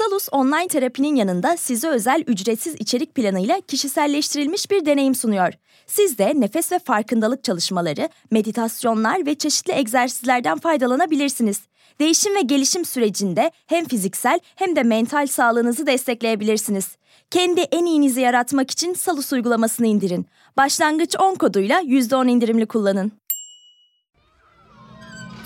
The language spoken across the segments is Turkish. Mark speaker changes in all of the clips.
Speaker 1: Salus online terapinin yanında size özel ücretsiz içerik planıyla kişiselleştirilmiş bir deneyim sunuyor. Siz de nefes ve farkındalık çalışmaları, meditasyonlar ve çeşitli egzersizlerden faydalanabilirsiniz. Değişim ve gelişim sürecinde hem fiziksel hem de mental sağlığınızı destekleyebilirsiniz. Kendi en iyinizi yaratmak için Salus uygulamasını indirin. Başlangıç 10 koduyla %10 indirimli kullanın.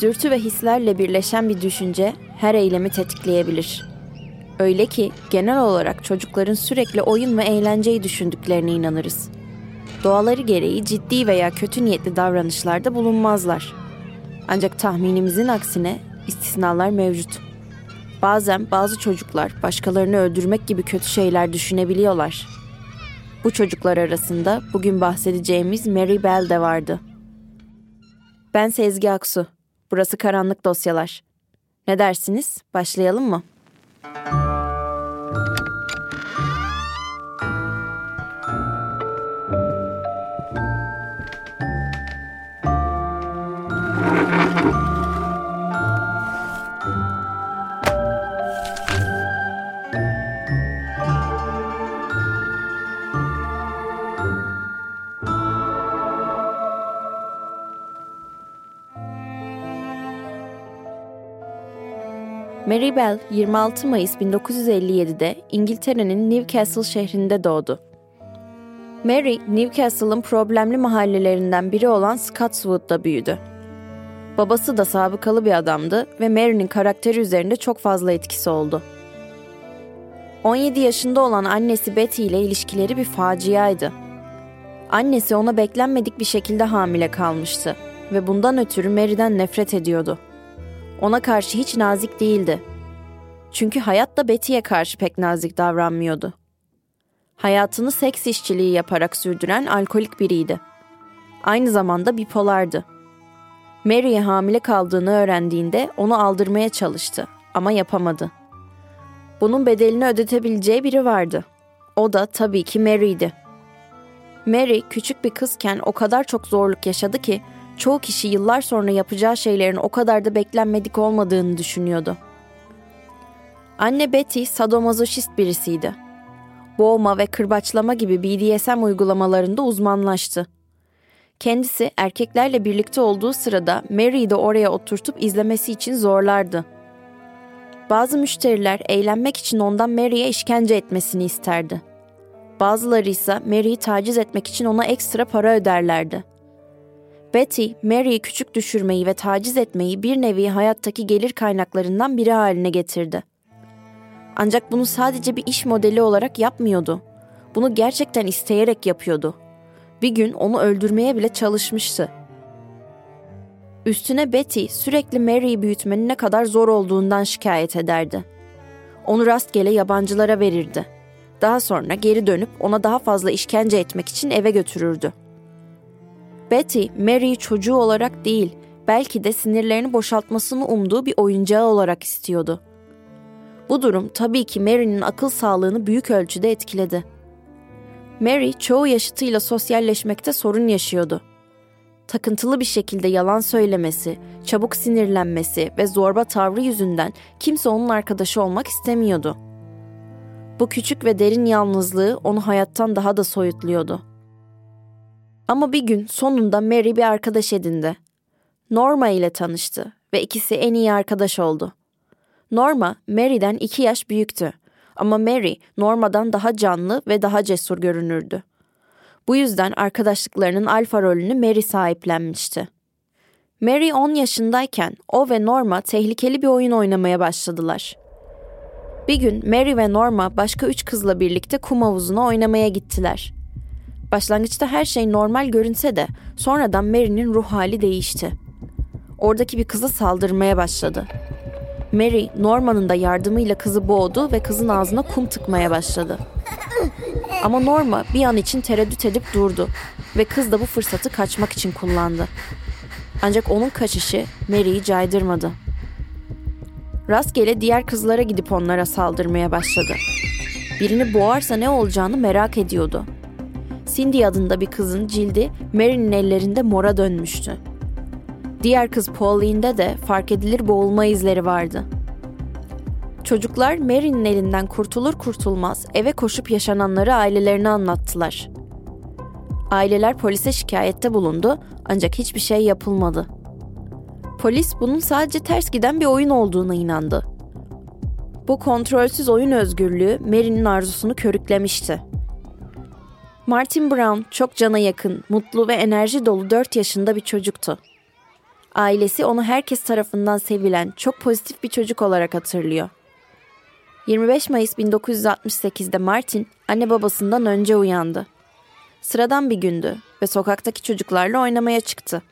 Speaker 2: Dürtü ve hislerle birleşen bir düşünce her eylemi tetikleyebilir. Öyle ki genel olarak çocukların sürekli oyun ve eğlenceyi düşündüklerine inanırız. Doğaları gereği ciddi veya kötü niyetli davranışlarda bulunmazlar. Ancak tahminimizin aksine istisnalar mevcut. Bazen bazı çocuklar başkalarını öldürmek gibi kötü şeyler düşünebiliyorlar. Bu çocuklar arasında bugün bahsedeceğimiz Mary Bell de vardı. Ben Sezgi Aksu. Burası Karanlık Dosyalar. Ne dersiniz? Başlayalım mı? Mary Bell 26 Mayıs 1957'de İngiltere'nin Newcastle şehrinde doğdu. Mary, Newcastle'ın problemli mahallelerinden biri olan Scotswood'da büyüdü. Babası da sabıkalı bir adamdı ve Mary'nin karakteri üzerinde çok fazla etkisi oldu. 17 yaşında olan annesi Betty ile ilişkileri bir faciaydı. Annesi ona beklenmedik bir şekilde hamile kalmıştı ve bundan ötürü Mary'den nefret ediyordu. Ona karşı hiç nazik değildi. Çünkü hayat da Betty'ye karşı pek nazik davranmıyordu. Hayatını seks işçiliği yaparak sürdüren alkolik biriydi. Aynı zamanda bipolardı. Mary'e hamile kaldığını öğrendiğinde onu aldırmaya çalıştı ama yapamadı. Bunun bedelini ödetebileceği biri vardı. O da tabii ki Mary'di. Mary küçük bir kızken o kadar çok zorluk yaşadı ki çoğu kişi yıllar sonra yapacağı şeylerin o kadar da beklenmedik olmadığını düşünüyordu. Anne Betty sadomazoşist birisiydi. Boğma ve kırbaçlama gibi BDSM uygulamalarında uzmanlaştı. Kendisi erkeklerle birlikte olduğu sırada Mary'i de oraya oturtup izlemesi için zorlardı. Bazı müşteriler eğlenmek için ondan Mary'e işkence etmesini isterdi. Bazıları ise Mary'i taciz etmek için ona ekstra para öderlerdi. Betty, Mary'i küçük düşürmeyi ve taciz etmeyi bir nevi hayattaki gelir kaynaklarından biri haline getirdi. Ancak bunu sadece bir iş modeli olarak yapmıyordu. Bunu gerçekten isteyerek yapıyordu. Bir gün onu öldürmeye bile çalışmıştı. Üstüne Betty sürekli Mary'i büyütmenin ne kadar zor olduğundan şikayet ederdi. Onu rastgele yabancılara verirdi. Daha sonra geri dönüp ona daha fazla işkence etmek için eve götürürdü. Betty, Mary'i çocuğu olarak değil, belki de sinirlerini boşaltmasını umduğu bir oyuncağı olarak istiyordu. Bu durum tabii ki Mary'nin akıl sağlığını büyük ölçüde etkiledi. Mary çoğu yaşıtıyla sosyalleşmekte sorun yaşıyordu. Takıntılı bir şekilde yalan söylemesi, çabuk sinirlenmesi ve zorba tavrı yüzünden kimse onun arkadaşı olmak istemiyordu. Bu küçük ve derin yalnızlığı onu hayattan daha da soyutluyordu. Ama bir gün sonunda Mary bir arkadaş edindi. Norma ile tanıştı ve ikisi en iyi arkadaş oldu. Norma, Mary'den iki yaş büyüktü ama Mary, Norma'dan daha canlı ve daha cesur görünürdü. Bu yüzden arkadaşlıklarının alfa rolünü Mary sahiplenmişti. Mary 10 yaşındayken o ve Norma tehlikeli bir oyun oynamaya başladılar. Bir gün Mary ve Norma başka üç kızla birlikte kum havuzuna oynamaya gittiler. Başlangıçta her şey normal görünse de sonradan Mary'nin ruh hali değişti. Oradaki bir kıza saldırmaya başladı. Mary, Norman'ın da yardımıyla kızı boğdu ve kızın ağzına kum tıkmaya başladı. Ama Norma bir an için tereddüt edip durdu ve kız da bu fırsatı kaçmak için kullandı. Ancak onun kaçışı Mary'i caydırmadı. Rastgele diğer kızlara gidip onlara saldırmaya başladı. Birini boğarsa ne olacağını merak ediyordu. Cindy adında bir kızın cildi Mary'nin ellerinde mora dönmüştü. Diğer kız Pauline'de de fark edilir boğulma izleri vardı. Çocuklar Mary'nin elinden kurtulur kurtulmaz eve koşup yaşananları ailelerine anlattılar. Aileler polise şikayette bulundu ancak hiçbir şey yapılmadı. Polis bunun sadece ters giden bir oyun olduğuna inandı. Bu kontrolsüz oyun özgürlüğü Mary'nin arzusunu körüklemişti. Martin Brown çok cana yakın, mutlu ve enerji dolu 4 yaşında bir çocuktu. Ailesi onu herkes tarafından sevilen, çok pozitif bir çocuk olarak hatırlıyor. 25 Mayıs 1968'de Martin anne babasından önce uyandı. Sıradan bir gündü ve sokaktaki çocuklarla oynamaya çıktı.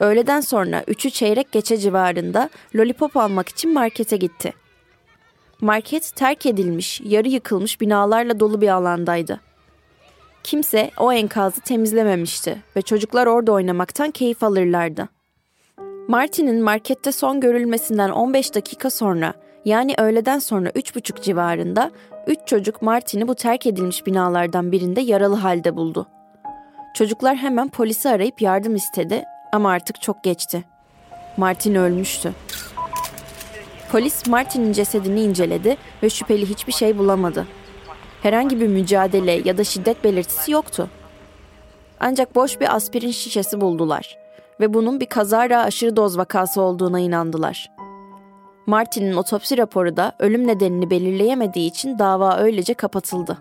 Speaker 2: Öğleden sonra üçü çeyrek geçe civarında lollipop almak için markete gitti. Market terk edilmiş, yarı yıkılmış binalarla dolu bir alandaydı. Kimse o enkazı temizlememişti ve çocuklar orada oynamaktan keyif alırlardı. Martin'in markette son görülmesinden 15 dakika sonra yani öğleden sonra 3.30 civarında 3 çocuk Martin'i bu terk edilmiş binalardan birinde yaralı halde buldu. Çocuklar hemen polisi arayıp yardım istedi ama artık çok geçti. Martin ölmüştü. Polis Martin'in cesedini inceledi ve şüpheli hiçbir şey bulamadı. Herhangi bir mücadele ya da şiddet belirtisi yoktu. Ancak boş bir aspirin şişesi buldular ve bunun bir kazara aşırı doz vakası olduğuna inandılar. Martin'in otopsi raporu da ölüm nedenini belirleyemediği için dava öylece kapatıldı.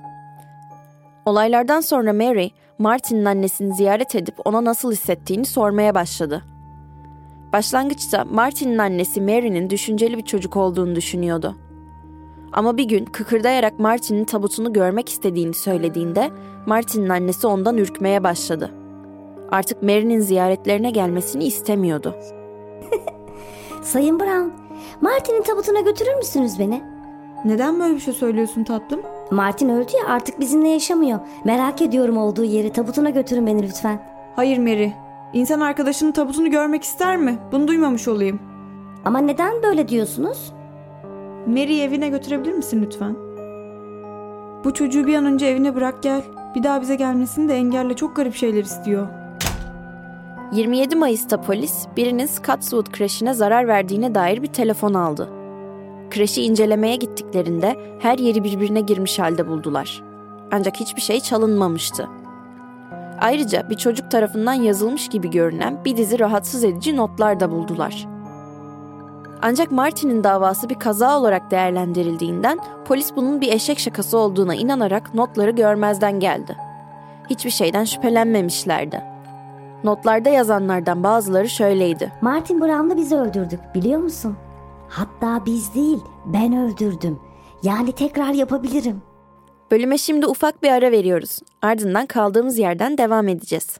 Speaker 2: Olaylardan sonra Mary, Martin'in annesini ziyaret edip ona nasıl hissettiğini sormaya başladı. Başlangıçta Martin'in annesi Mary'nin düşünceli bir çocuk olduğunu düşünüyordu. Ama bir gün kıkırdayarak Martin'in tabutunu görmek istediğini söylediğinde Martin'in annesi ondan ürkmeye başladı. Artık Mary'nin ziyaretlerine gelmesini istemiyordu.
Speaker 3: Sayın Brown, Martin'in tabutuna götürür müsünüz beni?
Speaker 4: Neden böyle bir şey söylüyorsun tatlım?
Speaker 3: Martin öldü ya artık bizimle yaşamıyor. Merak ediyorum olduğu yeri tabutuna götürün beni lütfen.
Speaker 4: Hayır Mary. İnsan arkadaşının tabutunu görmek ister mi? Bunu duymamış olayım.
Speaker 3: Ama neden böyle diyorsunuz?
Speaker 4: Mary'i evine götürebilir misin lütfen? Bu çocuğu bir an önce evine bırak gel. Bir daha bize gelmesini de engelle çok garip şeyler istiyor.
Speaker 2: 27 Mayıs'ta polis birinin Scotswood kreşine zarar verdiğine dair bir telefon aldı. Kreşi incelemeye gittiklerinde her yeri birbirine girmiş halde buldular. Ancak hiçbir şey çalınmamıştı. Ayrıca bir çocuk tarafından yazılmış gibi görünen bir dizi rahatsız edici notlar da buldular. Ancak Martin'in davası bir kaza olarak değerlendirildiğinden polis bunun bir eşek şakası olduğuna inanarak notları görmezden geldi. Hiçbir şeyden şüphelenmemişlerdi. Notlarda yazanlardan bazıları şöyleydi.
Speaker 3: Martin Brown'la bizi öldürdük biliyor musun? Hatta biz değil ben öldürdüm. Yani tekrar yapabilirim.
Speaker 2: Bölüme şimdi ufak bir ara veriyoruz. Ardından kaldığımız yerden devam edeceğiz.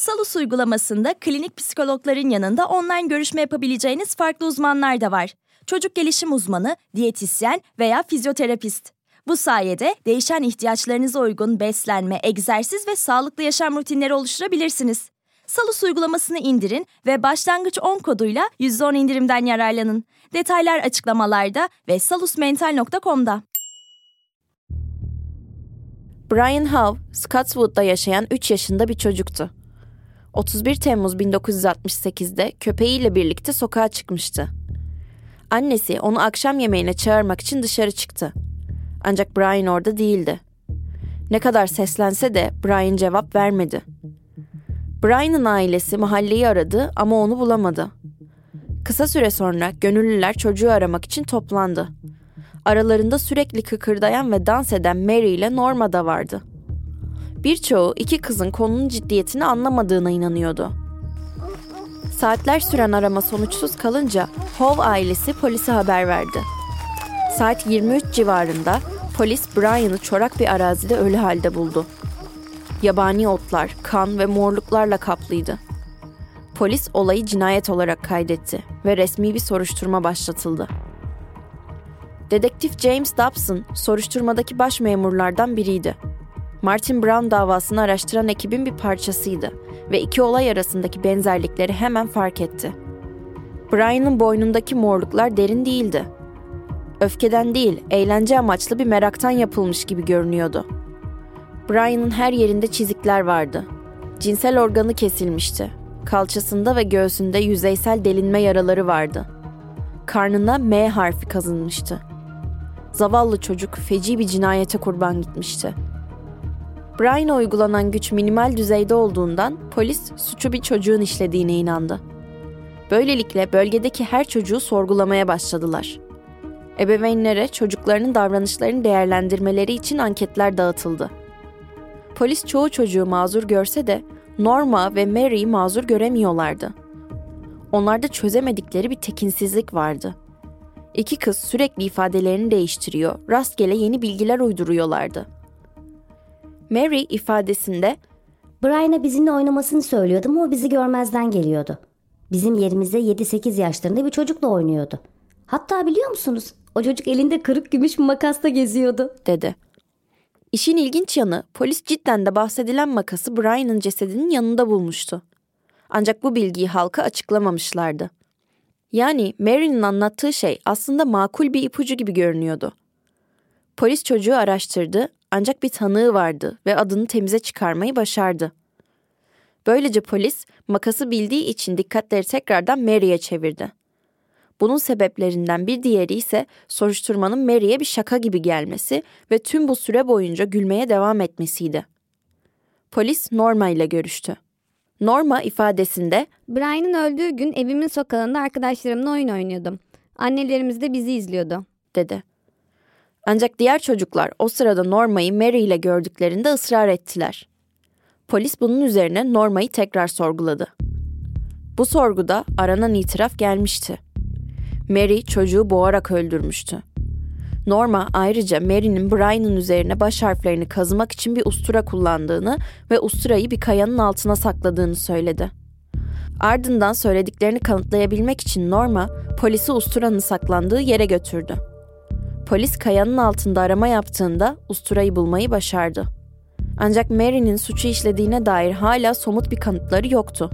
Speaker 1: Salus uygulamasında klinik psikologların yanında online görüşme yapabileceğiniz farklı uzmanlar da var. Çocuk gelişim uzmanı, diyetisyen veya fizyoterapist. Bu sayede değişen ihtiyaçlarınıza uygun beslenme, egzersiz ve sağlıklı yaşam rutinleri oluşturabilirsiniz. Salus uygulamasını indirin ve başlangıç 10 koduyla %10 indirimden yararlanın. Detaylar açıklamalarda ve salusmental.com'da.
Speaker 2: Brian Howe, Scotswood'da yaşayan 3 yaşında bir çocuktu. 31 Temmuz 1968'de köpeğiyle birlikte sokağa çıkmıştı. Annesi onu akşam yemeğine çağırmak için dışarı çıktı. Ancak Brian orada değildi. Ne kadar seslense de Brian cevap vermedi. Brian'ın ailesi mahalleyi aradı ama onu bulamadı. Kısa süre sonra gönüllüler çocuğu aramak için toplandı. Aralarında sürekli kıkırdayan ve dans eden Mary ile Norma da vardı. Birçoğu iki kızın konunun ciddiyetini anlamadığına inanıyordu. Saatler süren arama sonuçsuz kalınca Hove ailesi polise haber verdi. Saat 23 civarında polis Brian'ı çorak bir arazide ölü halde buldu. Yabani otlar, kan ve morluklarla kaplıydı. Polis olayı cinayet olarak kaydetti ve resmi bir soruşturma başlatıldı. Dedektif James Dobson soruşturmadaki baş memurlardan biriydi. Martin Brown davasını araştıran ekibin bir parçasıydı ve iki olay arasındaki benzerlikleri hemen fark etti. Brian'ın boynundaki morluklar derin değildi. Öfkeden değil, eğlence amaçlı bir meraktan yapılmış gibi görünüyordu. Brian'ın her yerinde çizikler vardı. Cinsel organı kesilmişti. Kalçasında ve göğsünde yüzeysel delinme yaraları vardı. Karnına M harfi kazınmıştı. Zavallı çocuk feci bir cinayete kurban gitmişti. Brian'a uygulanan güç minimal düzeyde olduğundan polis suçu bir çocuğun işlediğine inandı. Böylelikle bölgedeki her çocuğu sorgulamaya başladılar. Ebeveynlere çocuklarının davranışlarını değerlendirmeleri için anketler dağıtıldı. Polis çoğu çocuğu mazur görse de Norma ve Mary'i mazur göremiyorlardı. Onlarda çözemedikleri bir tekinsizlik vardı. İki kız sürekli ifadelerini değiştiriyor, rastgele yeni bilgiler uyduruyorlardı. Mary ifadesinde
Speaker 3: Brian'a bizimle oynamasını söylüyordum ama o bizi görmezden geliyordu. Bizim yerimizde 7-8 yaşlarında bir çocukla oynuyordu. Hatta biliyor musunuz? O çocuk elinde kırık gümüş bir makasla geziyordu.
Speaker 2: dedi. İşin ilginç yanı polis cidden de bahsedilen makası Brian'ın cesedinin yanında bulmuştu. Ancak bu bilgiyi halka açıklamamışlardı. Yani Mary'nin anlattığı şey aslında makul bir ipucu gibi görünüyordu. Polis çocuğu araştırdı ancak bir tanığı vardı ve adını temize çıkarmayı başardı. Böylece polis makası bildiği için dikkatleri tekrardan Mary'e çevirdi. Bunun sebeplerinden bir diğeri ise soruşturmanın Mary'e bir şaka gibi gelmesi ve tüm bu süre boyunca gülmeye devam etmesiydi. Polis Norma ile görüştü. Norma ifadesinde
Speaker 5: Brian'ın öldüğü gün evimin sokağında arkadaşlarımla oyun oynuyordum. Annelerimiz de bizi izliyordu.
Speaker 2: dedi. Ancak diğer çocuklar o sırada Norma'yı Mary ile gördüklerinde ısrar ettiler. Polis bunun üzerine Norma'yı tekrar sorguladı. Bu sorguda aranan itiraf gelmişti. Mary çocuğu boğarak öldürmüştü. Norma ayrıca Mary'nin Brian'ın üzerine baş harflerini kazımak için bir ustura kullandığını ve usturayı bir kayanın altına sakladığını söyledi. Ardından söylediklerini kanıtlayabilmek için Norma polisi usturanın saklandığı yere götürdü. Polis kayanın altında arama yaptığında usturayı bulmayı başardı. Ancak Mary'nin suçu işlediğine dair hala somut bir kanıtları yoktu.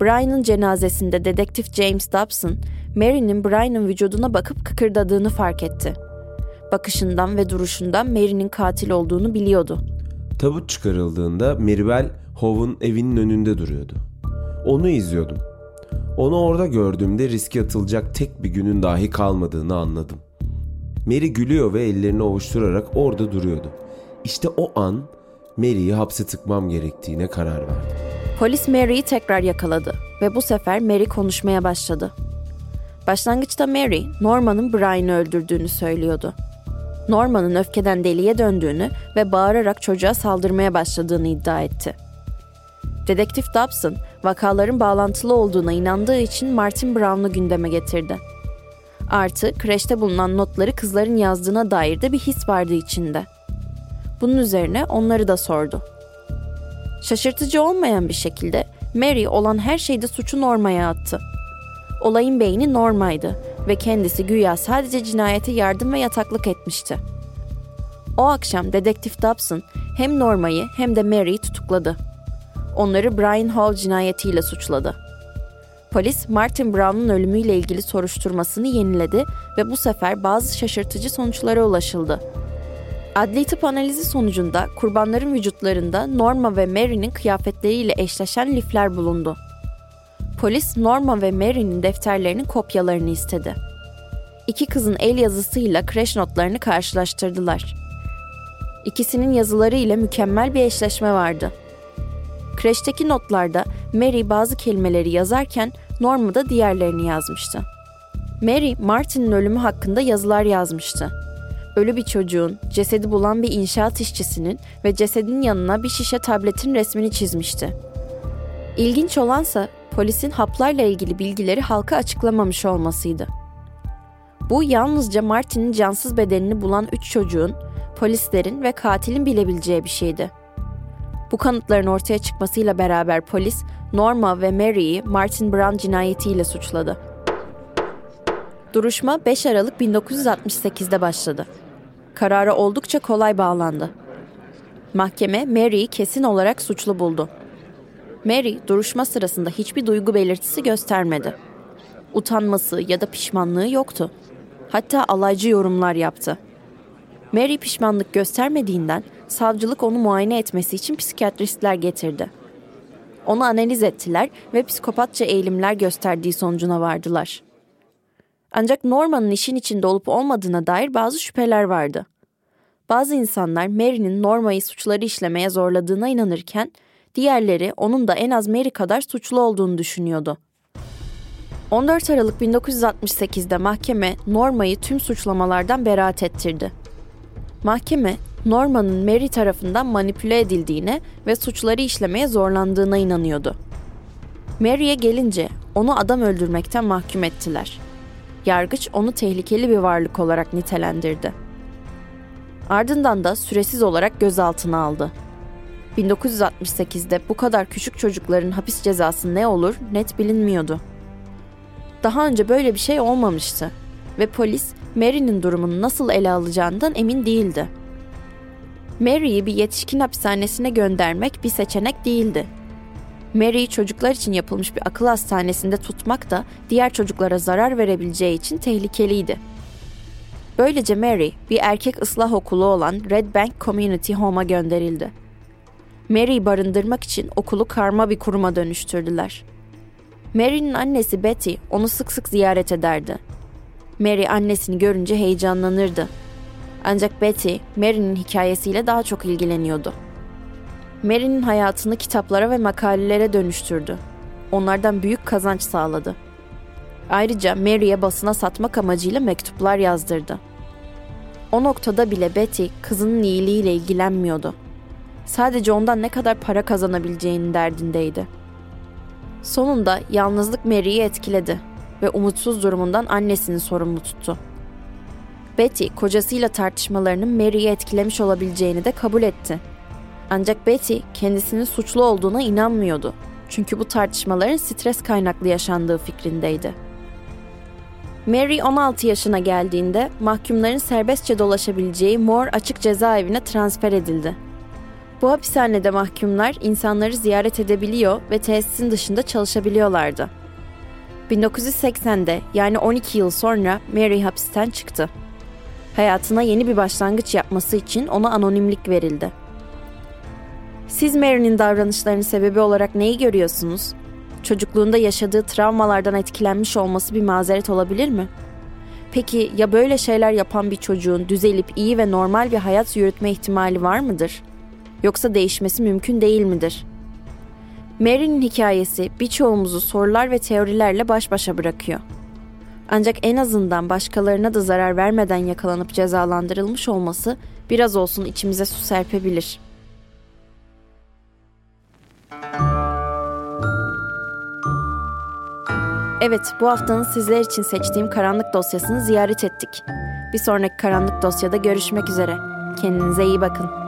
Speaker 2: Brian'ın cenazesinde dedektif James Dobson, Mary'nin Brian'ın vücuduna bakıp kıkırdadığını fark etti. Bakışından ve duruşundan Mary'nin katil olduğunu biliyordu.
Speaker 6: Tabut çıkarıldığında Mirabel Hove'un evinin önünde duruyordu. Onu izliyordum. Onu orada gördüğümde riske atılacak tek bir günün dahi kalmadığını anladım. Mary gülüyor ve ellerini ovuşturarak orada duruyordu. İşte o an Mary'i hapse tıkmam gerektiğine karar verdim.
Speaker 2: Polis Mary'i tekrar yakaladı ve bu sefer Mary konuşmaya başladı. Başlangıçta Mary, Norman'ın Brian'ı öldürdüğünü söylüyordu. Norman'ın öfkeden deliye döndüğünü ve bağırarak çocuğa saldırmaya başladığını iddia etti. Dedektif Dobson, vakaların bağlantılı olduğuna inandığı için Martin Brown'u gündeme getirdi. Artı, kreşte bulunan notları kızların yazdığına dair de bir his vardı içinde. Bunun üzerine onları da sordu. Şaşırtıcı olmayan bir şekilde Mary olan her şeyde suçu Norma'ya attı. Olayın beyni Norma'ydı ve kendisi güya sadece cinayete yardım ve yataklık etmişti. O akşam dedektif Dobson hem Norma'yı hem de Mary'i tutukladı. Onları Brian Hall cinayetiyle suçladı. Polis Martin Brown'un ölümüyle ilgili soruşturmasını yeniledi ve bu sefer bazı şaşırtıcı sonuçlara ulaşıldı. Adli tıp analizi sonucunda kurbanların vücutlarında Norma ve Mary'nin kıyafetleriyle eşleşen lifler bulundu. Polis Norma ve Mary'nin defterlerinin kopyalarını istedi. İki kızın el yazısıyla kreş notlarını karşılaştırdılar. İkisinin yazıları ile mükemmel bir eşleşme vardı. Kreşteki notlarda Mary bazı kelimeleri yazarken Norma da diğerlerini yazmıştı. Mary, Martin'in ölümü hakkında yazılar yazmıştı. Ölü bir çocuğun, cesedi bulan bir inşaat işçisinin ve cesedin yanına bir şişe tabletin resmini çizmişti. İlginç olansa polisin haplarla ilgili bilgileri halka açıklamamış olmasıydı. Bu yalnızca Martin'in cansız bedenini bulan üç çocuğun, polislerin ve katilin bilebileceği bir şeydi. Bu kanıtların ortaya çıkmasıyla beraber polis Norma ve Mary'i Martin Brown cinayetiyle suçladı. Duruşma 5 Aralık 1968'de başladı. Karara oldukça kolay bağlandı. Mahkeme Mary'i kesin olarak suçlu buldu. Mary duruşma sırasında hiçbir duygu belirtisi göstermedi. Utanması ya da pişmanlığı yoktu. Hatta alaycı yorumlar yaptı. Mary pişmanlık göstermediğinden savcılık onu muayene etmesi için psikiyatristler getirdi. Onu analiz ettiler ve psikopatça eğilimler gösterdiği sonucuna vardılar. Ancak Norman'ın işin içinde olup olmadığına dair bazı şüpheler vardı. Bazı insanlar Mary'nin Norma'yı suçları işlemeye zorladığına inanırken diğerleri onun da en az Mary kadar suçlu olduğunu düşünüyordu. 14 Aralık 1968'de mahkeme Norma'yı tüm suçlamalardan beraat ettirdi. Mahkeme, Norma'nın Mary tarafından manipüle edildiğine ve suçları işlemeye zorlandığına inanıyordu. Mary'e gelince onu adam öldürmekten mahkum ettiler. Yargıç onu tehlikeli bir varlık olarak nitelendirdi. Ardından da süresiz olarak gözaltına aldı. 1968'de bu kadar küçük çocukların hapis cezası ne olur net bilinmiyordu. Daha önce böyle bir şey olmamıştı ve polis Mary'nin durumunu nasıl ele alacağından emin değildi. Mary'i bir yetişkin hapishanesine göndermek bir seçenek değildi. Mary'i çocuklar için yapılmış bir akıl hastanesinde tutmak da diğer çocuklara zarar verebileceği için tehlikeliydi. Böylece Mary bir erkek ıslah okulu olan Red Bank Community Home'a gönderildi. Mary'i barındırmak için okulu karma bir kuruma dönüştürdüler. Mary'nin annesi Betty onu sık sık ziyaret ederdi. Mary annesini görünce heyecanlanırdı. Ancak Betty, Mary'nin hikayesiyle daha çok ilgileniyordu. Mary'nin hayatını kitaplara ve makalelere dönüştürdü. Onlardan büyük kazanç sağladı. Ayrıca Mary'e basına satmak amacıyla mektuplar yazdırdı. O noktada bile Betty kızının iyiliğiyle ilgilenmiyordu. Sadece ondan ne kadar para kazanabileceğinin derdindeydi. Sonunda yalnızlık Mary'i etkiledi ve umutsuz durumundan annesini sorumlu tuttu. Betty kocasıyla tartışmalarının Mary'i etkilemiş olabileceğini de kabul etti. Ancak Betty kendisinin suçlu olduğuna inanmıyordu. Çünkü bu tartışmaların stres kaynaklı yaşandığı fikrindeydi. Mary 16 yaşına geldiğinde mahkumların serbestçe dolaşabileceği Moore açık cezaevine transfer edildi. Bu hapishanede mahkumlar insanları ziyaret edebiliyor ve tesisin dışında çalışabiliyorlardı. 1980'de yani 12 yıl sonra Mary hapisten çıktı. Hayatına yeni bir başlangıç yapması için ona anonimlik verildi. Siz Mary'nin davranışlarının sebebi olarak neyi görüyorsunuz? Çocukluğunda yaşadığı travmalardan etkilenmiş olması bir mazeret olabilir mi? Peki ya böyle şeyler yapan bir çocuğun düzelip iyi ve normal bir hayat yürütme ihtimali var mıdır? Yoksa değişmesi mümkün değil midir? Mary'nin hikayesi birçoğumuzu sorular ve teorilerle baş başa bırakıyor. Ancak en azından başkalarına da zarar vermeden yakalanıp cezalandırılmış olması biraz olsun içimize su serpebilir. Evet, bu haftanın sizler için seçtiğim karanlık dosyasını ziyaret ettik. Bir sonraki karanlık dosyada görüşmek üzere. Kendinize iyi bakın.